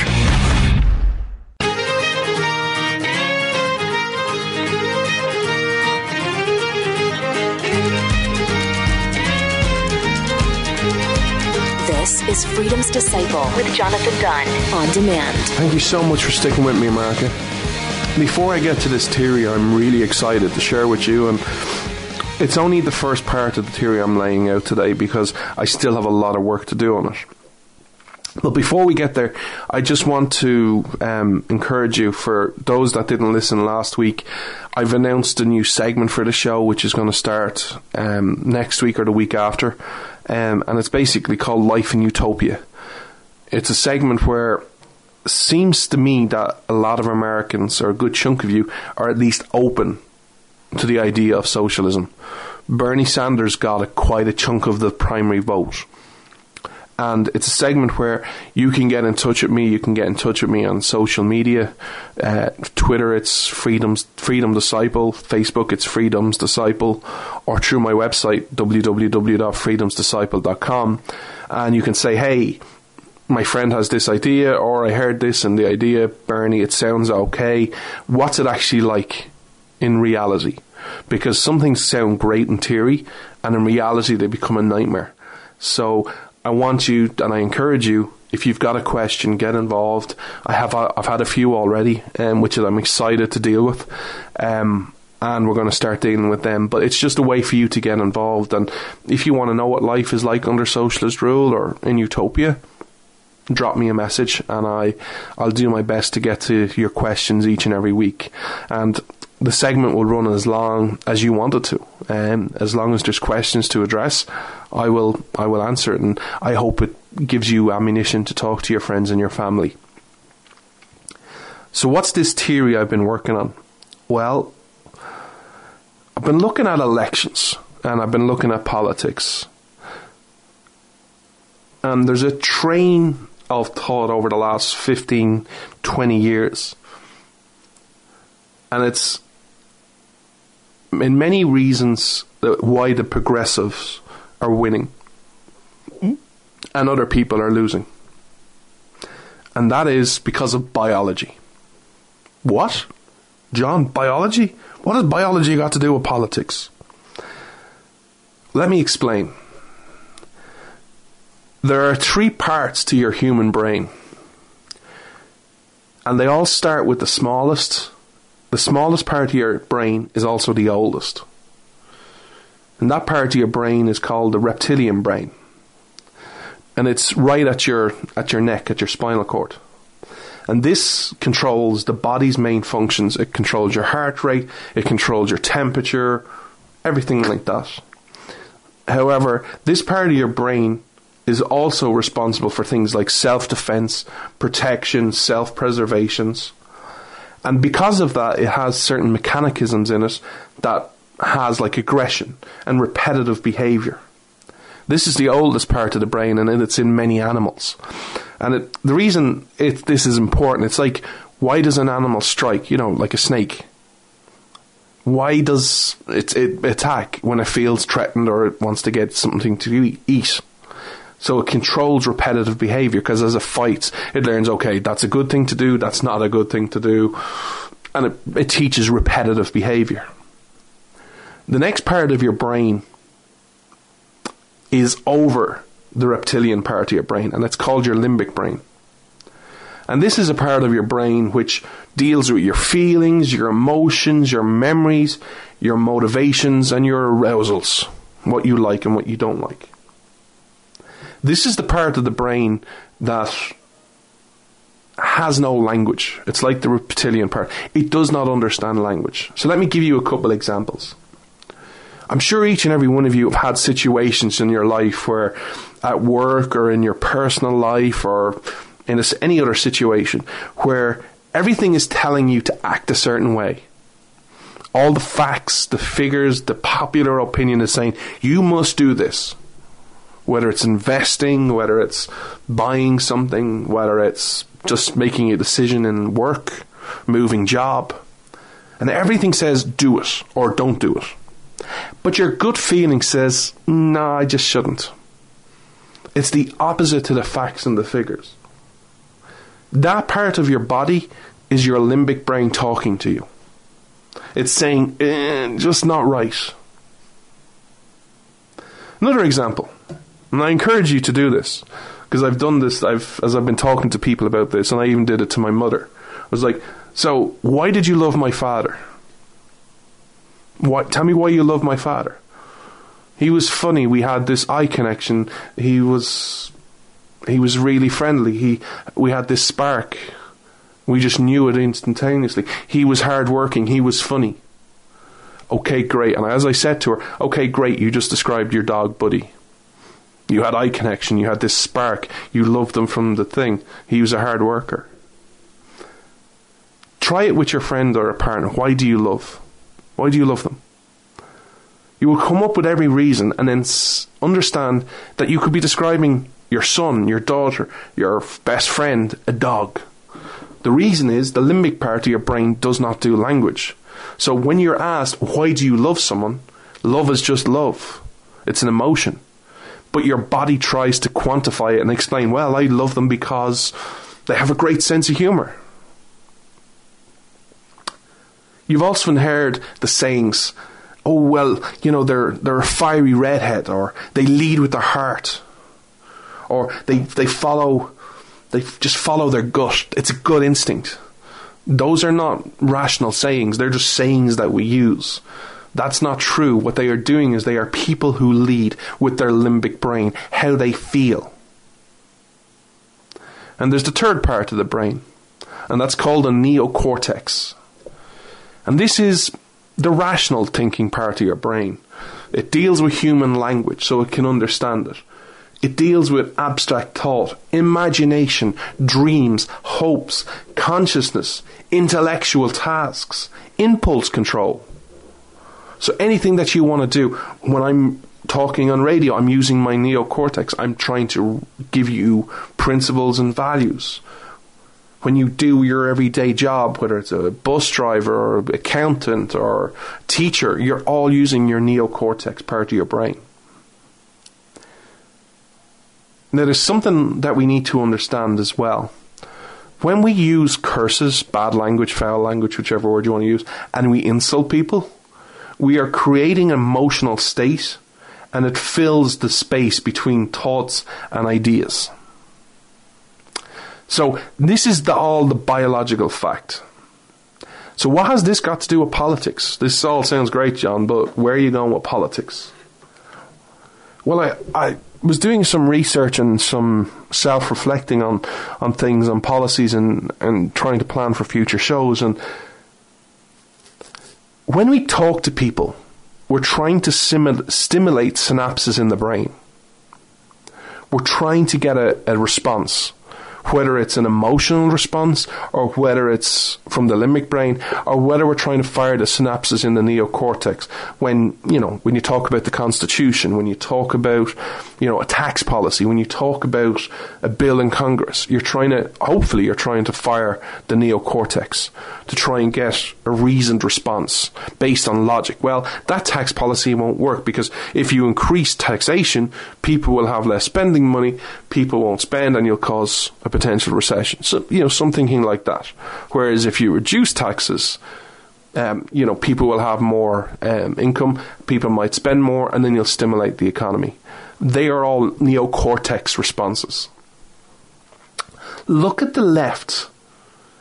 Disciple with Jonathan Dunn on demand.
Thank you so much for sticking with me, America. Before I get to this theory, I'm really excited to share with you, and it's only the first part of the theory I'm laying out today because I still have a lot of work to do on it. But before we get there, I just want to um, encourage you for those that didn't listen last week. I've announced a new segment for the show, which is going to start um, next week or the week after um, and it's basically called Life in Utopia. It's a segment where seems to me that a lot of Americans, or a good chunk of you, are at least open to the idea of socialism. Bernie Sanders got a, quite a chunk of the primary vote. and it's a segment where you can get in touch with me. You can get in touch with me on social media, uh, Twitter it's Freedom's Freedom Disciple, Facebook it's Freedom's Disciple, or through my website www.freedomsdisciple.com, and you can say, "Hey, my friend has this idea, or I heard this and the idea, Bernie, it sounds okay. What's it actually like in reality?" Because some things sound great in theory, and in reality they become a nightmare. So I want you and I encourage you. If you've got a question, get involved. I have I've had a few already, um, which I'm excited to deal with, um, and we're going to start dealing with them. But it's just a way for you to get involved. And if you want to know what life is like under socialist rule or in utopia, drop me a message, and I I'll do my best to get to your questions each and every week. And the segment will run as long as you want it to. Um, as long as there's questions to address, I will I will answer it, and I hope it gives you ammunition to talk to your friends and your family. So, what's this theory I've been working on? Well, I've been looking at elections and I've been looking at politics. And there's a train of thought over the last 15, 20 years. And it's in many reasons why the progressives are winning and other people are losing. And that is because of biology. What? John, biology? What has biology got to do with politics? Let me explain. There are three parts to your human brain, and they all start with the smallest the smallest part of your brain is also the oldest. And that part of your brain is called the reptilian brain. And it's right at your at your neck, at your spinal cord. And this controls the body's main functions. It controls your heart rate, it controls your temperature, everything like that. However, this part of your brain is also responsible for things like self defense, protection, self preservations. And because of that, it has certain mechanisms in it that has like aggression and repetitive behavior. This is the oldest part of the brain, and it's in many animals. And it, the reason it, this is important, it's like, why does an animal strike? You know, like a snake. Why does it, it attack when it feels threatened or it wants to get something to eat? So it controls repetitive behavior because as it fights, it learns, okay, that's a good thing to do, that's not a good thing to do. And it, it teaches repetitive behavior. The next part of your brain is over the reptilian part of your brain, and it's called your limbic brain. And this is a part of your brain which deals with your feelings, your emotions, your memories, your motivations, and your arousals. What you like and what you don't like. This is the part of the brain that has no language. It's like the reptilian part. It does not understand language. So let me give you a couple examples. I'm sure each and every one of you have had situations in your life where, at work or in your personal life or in any other situation, where everything is telling you to act a certain way. All the facts, the figures, the popular opinion is saying, you must do this whether it's investing, whether it's buying something, whether it's just making a decision in work, moving job. And everything says do it or don't do it. But your gut feeling says, no, nah, I just shouldn't. It's the opposite to the facts and the figures. That part of your body is your limbic brain talking to you. It's saying, eh, just not right. Another example. And I encourage you to do this because I've done this. I've as I've been talking to people about this, and I even did it to my mother. I was like, "So why did you love my father? Why? Tell me why you love my father." He was funny. We had this eye connection. He was he was really friendly. He we had this spark. We just knew it instantaneously. He was hardworking. He was funny. Okay, great. And as I said to her, okay, great. You just described your dog, Buddy. You had eye connection. You had this spark. You loved them from the thing. He was a hard worker. Try it with your friend or a partner. Why do you love? Why do you love them? You will come up with every reason and then understand that you could be describing your son, your daughter, your best friend, a dog. The reason is the limbic part of your brain does not do language. So when you're asked, why do you love someone? Love is just love. It's an emotion. But your body tries to quantify it and explain, well, I love them because they have a great sense of humor. You've often heard the sayings, oh well, you know, they're they're a fiery redhead or they lead with their heart. Or they they follow they just follow their gut. It's a good instinct. Those are not rational sayings, they're just sayings that we use. That's not true. What they are doing is they are people who lead with their limbic brain, how they feel. And there's the third part of the brain, and that's called a neocortex. And this is the rational thinking part of your brain. It deals with human language so it can understand it. It deals with abstract thought, imagination, dreams, hopes, consciousness, intellectual tasks, impulse control. So anything that you want to do, when I'm talking on radio, I'm using my neocortex. I'm trying to give you principles and values. When you do your everyday job, whether it's a bus driver or accountant or teacher, you're all using your neocortex part of your brain. Now, there's something that we need to understand as well. When we use curses, bad language, foul language, whichever word you want to use, and we insult people, we are creating an emotional state and it fills the space between thoughts and ideas. So, this is the, all the biological fact. So, what has this got to do with politics? This all sounds great, John, but where are you going with politics? Well, I, I was doing some research and some self reflecting on, on things, on policies, and, and trying to plan for future shows. And when we talk to people, we're trying to stimulate synapses in the brain. We're trying to get a, a response whether it's an emotional response or whether it's from the limbic brain or whether we're trying to fire the synapses in the neocortex. When you know when you talk about the constitution when you talk about you know a tax policy when you talk about a bill in congress you're trying to hopefully you're trying to fire the neocortex to try and get a reasoned response based on logic. Well that tax policy won't work because if you increase taxation people will have less spending money people won't spend and you'll cause a potential recession. So, you know, something like that. Whereas if you reduce taxes, um, you know, people will have more um, income, people might spend more, and then you'll stimulate the economy. They are all neocortex responses. Look at the left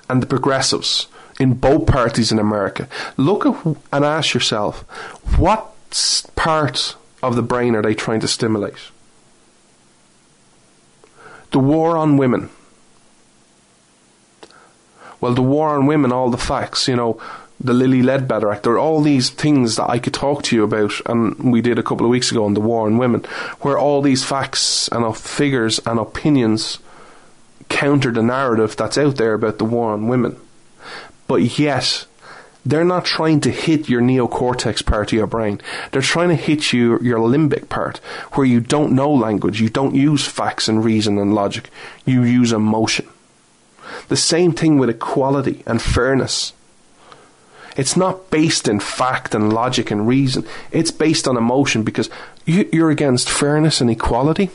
and the progressives in both parties in America. Look at and ask yourself, what part of the brain are they trying to stimulate? The war on women well, the war on women, all the facts, you know, the Lilly Ledbetter Act, there are all these things that I could talk to you about, and we did a couple of weeks ago on the war on women, where all these facts and figures and opinions counter the narrative that's out there about the war on women. But yet, they're not trying to hit your neocortex part of your brain. They're trying to hit you, your limbic part, where you don't know language, you don't use facts and reason and logic, you use emotion. The same thing with equality and fairness. It's not based in fact and logic and reason. It's based on emotion because you're against fairness and equality.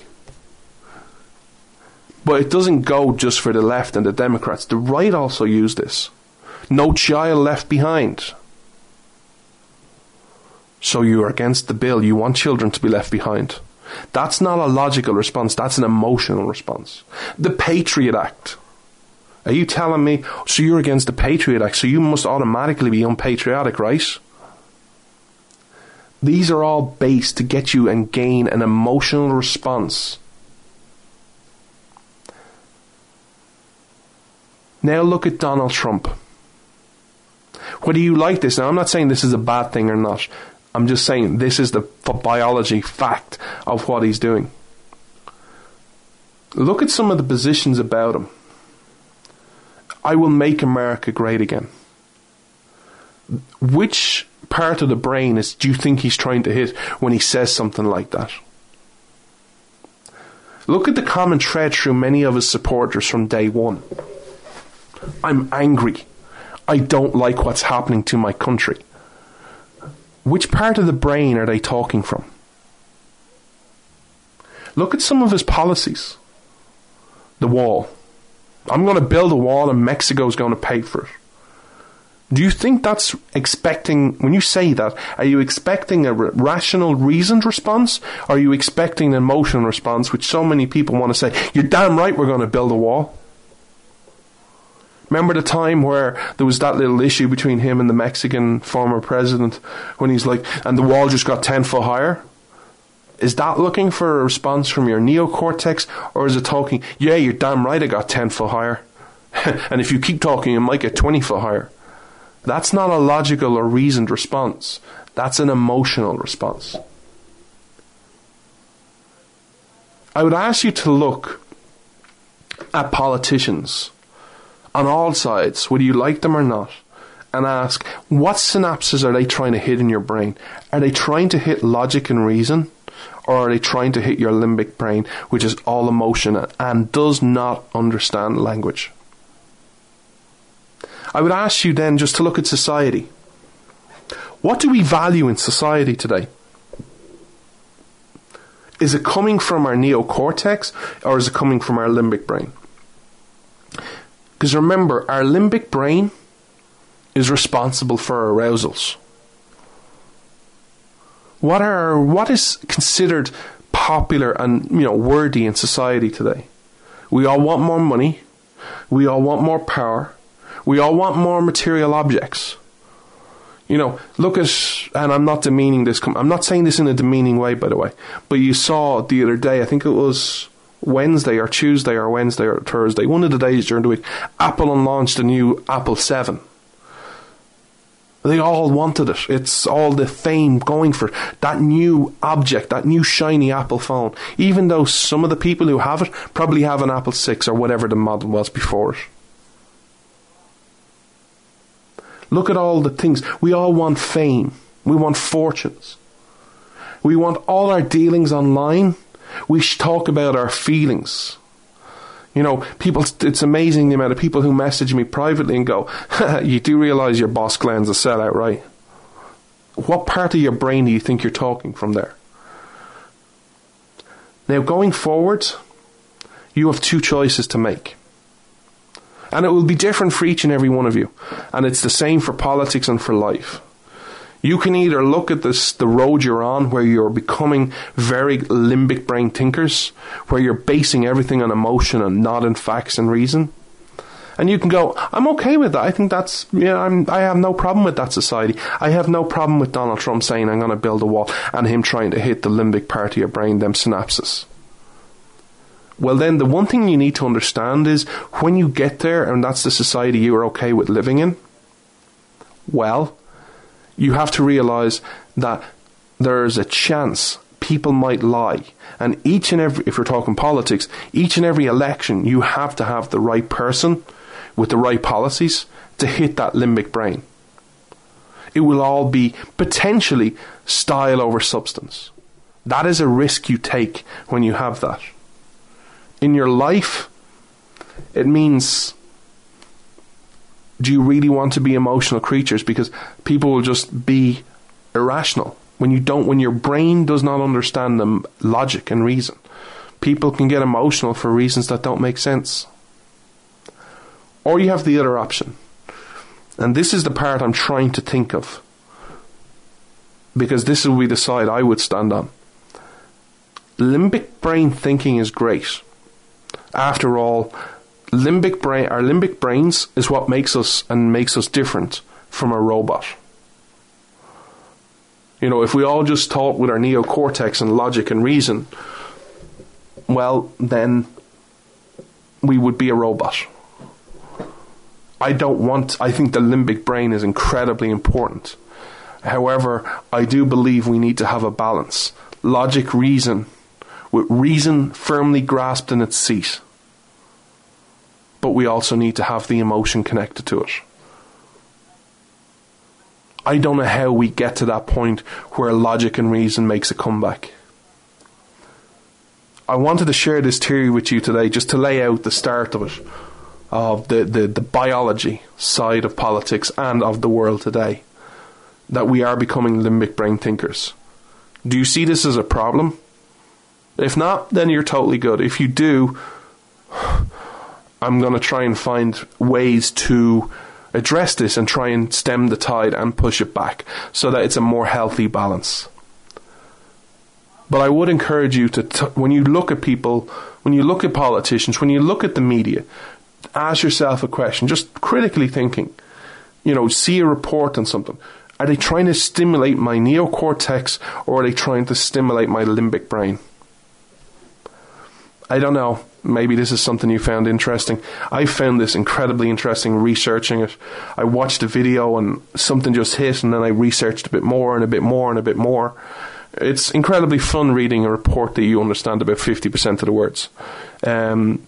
But it doesn't go just for the left and the Democrats. The right also use this. No child left behind. So you're against the bill. You want children to be left behind. That's not a logical response, that's an emotional response. The Patriot Act. Are you telling me, so you're against the Patriot Act, so you must automatically be unpatriotic, right? These are all based to get you and gain an emotional response. Now look at Donald Trump. Whether you like this, now I'm not saying this is a bad thing or not. I'm just saying this is the biology fact of what he's doing. Look at some of the positions about him. I will make America great again. Which part of the brain is do you think he's trying to hit when he says something like that? Look at the common thread through many of his supporters from day one. I'm angry. I don't like what's happening to my country. Which part of the brain are they talking from? Look at some of his policies. The wall. I'm going to build a wall and Mexico's going to pay for it. Do you think that's expecting, when you say that, are you expecting a rational, reasoned response? Or are you expecting an emotional response, which so many people want to say, you're damn right we're going to build a wall? Remember the time where there was that little issue between him and the Mexican former president when he's like, and the wall just got 10 foot higher? Is that looking for a response from your neocortex, or is it talking, yeah, you're damn right I got 10 foot higher? <laughs> and if you keep talking, you might get 20 foot higher. That's not a logical or reasoned response. That's an emotional response. I would ask you to look at politicians on all sides, whether you like them or not, and ask what synapses are they trying to hit in your brain? Are they trying to hit logic and reason? Or are they trying to hit your limbic brain, which is all emotion and does not understand language? I would ask you then just to look at society. What do we value in society today? Is it coming from our neocortex or is it coming from our limbic brain? Because remember, our limbic brain is responsible for arousals. What are what is considered popular and you know worthy in society today? We all want more money. We all want more power. We all want more material objects. You know, look at, and I'm not demeaning this, I'm not saying this in a demeaning way, by the way, but you saw the other day, I think it was Wednesday or Tuesday or Wednesday or Thursday, one of the days during the week, Apple launched a new Apple 7. They all wanted it. It's all the fame going for that new object, that new shiny Apple phone. Even though some of the people who have it probably have an Apple 6 or whatever the model was before it. Look at all the things. We all want fame. We want fortunes. We want all our dealings online we talk about our feelings. You know, people, it's amazing the amount of people who message me privately and go, <laughs> You do realize your boss Glenn's a sellout, right? What part of your brain do you think you're talking from there? Now, going forward, you have two choices to make. And it will be different for each and every one of you. And it's the same for politics and for life. You can either look at this the road you're on where you're becoming very limbic brain thinkers, where you're basing everything on emotion and not in facts and reason. And you can go, I'm okay with that. I think that's, yeah, I'm, I have no problem with that society. I have no problem with Donald Trump saying I'm going to build a wall and him trying to hit the limbic part of your brain, them synapses. Well, then the one thing you need to understand is when you get there and that's the society you are okay with living in, well, you have to realize that there's a chance people might lie. And each and every, if you're talking politics, each and every election, you have to have the right person with the right policies to hit that limbic brain. It will all be potentially style over substance. That is a risk you take when you have that. In your life, it means do you really want to be emotional creatures? Because people will just be irrational. When you don't, when your brain does not understand the logic and reason, people can get emotional for reasons that don't make sense. Or you have the other option. And this is the part I'm trying to think of. Because this will be the side I would stand on. Limbic brain thinking is great. After all, limbic brain, our limbic brains is what makes us and makes us different from a robot. You know, if we all just talk with our neocortex and logic and reason, well, then we would be a robot. I don't want, I think the limbic brain is incredibly important. However, I do believe we need to have a balance. Logic, reason, with reason firmly grasped in its seat but we also need to have the emotion connected to it. I don't know how we get to that point where logic and reason makes a comeback. I wanted to share this theory with you today just to lay out the start of it, of the, the, the biology side of politics and of the world today. That we are becoming limbic brain thinkers. Do you see this as a problem? If not, then you're totally good. If you do, I'm going to try and find ways to address this and try and stem the tide and push it back so that it's a more healthy balance. But I would encourage you to, t- when you look at people, when you look at politicians, when you look at the media, ask yourself a question, just critically thinking. You know, see a report on something. Are they trying to stimulate my neocortex or are they trying to stimulate my limbic brain? I don't know. Maybe this is something you found interesting. I found this incredibly interesting researching it. I watched a video and something just hit, and then I researched a bit more and a bit more and a bit more. It's incredibly fun reading a report that you understand about 50% of the words. Um,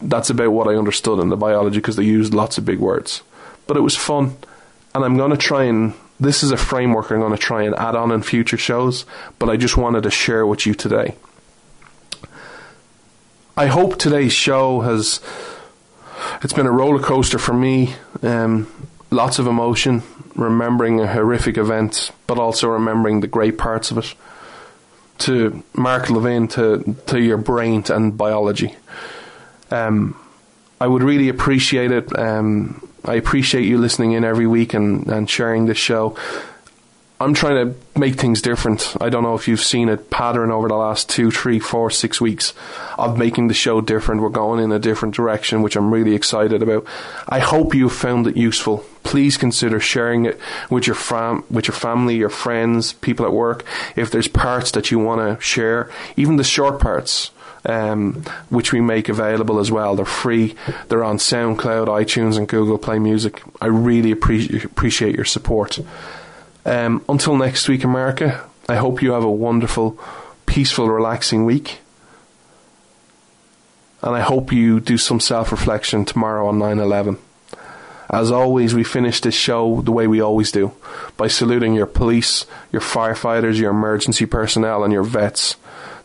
that's about what I understood in the biology because they used lots of big words. But it was fun, and I'm going to try and. This is a framework I'm going to try and add on in future shows, but I just wanted to share with you today. I hope today's show has. It's been a roller coaster for me. Um, lots of emotion, remembering a horrific event, but also remembering the great parts of it. To Mark Levin, to to your brain and biology. Um, I would really appreciate it. Um, I appreciate you listening in every week and, and sharing this show. I'm trying to make things different. I don't know if you've seen a pattern over the last two, three, four, six weeks of making the show different. We're going in a different direction, which I'm really excited about. I hope you found it useful. Please consider sharing it with your fam- with your family, your friends, people at work. If there's parts that you want to share, even the short parts, um, which we make available as well. They're free. They're on SoundCloud, iTunes, and Google Play Music. I really appre- appreciate your support. Um, until next week, America, I hope you have a wonderful, peaceful, relaxing week. And I hope you do some self reflection tomorrow on 9 11. As always, we finish this show the way we always do by saluting your police, your firefighters, your emergency personnel, and your vets.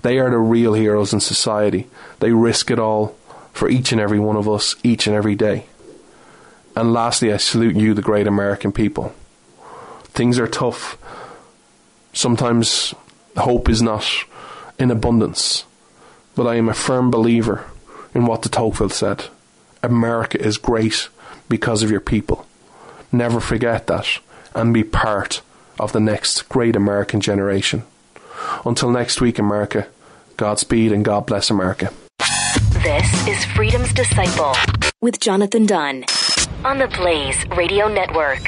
They are the real heroes in society. They risk it all for each and every one of us, each and every day. And lastly, I salute you, the great American people. Things are tough. Sometimes hope is not in abundance. But I am a firm believer in what de Tocqueville said America is great because of your people. Never forget that and be part of the next great American generation. Until next week, America, Godspeed and God bless America.
This is Freedom's Disciple with Jonathan Dunn on the Blaze Radio Network.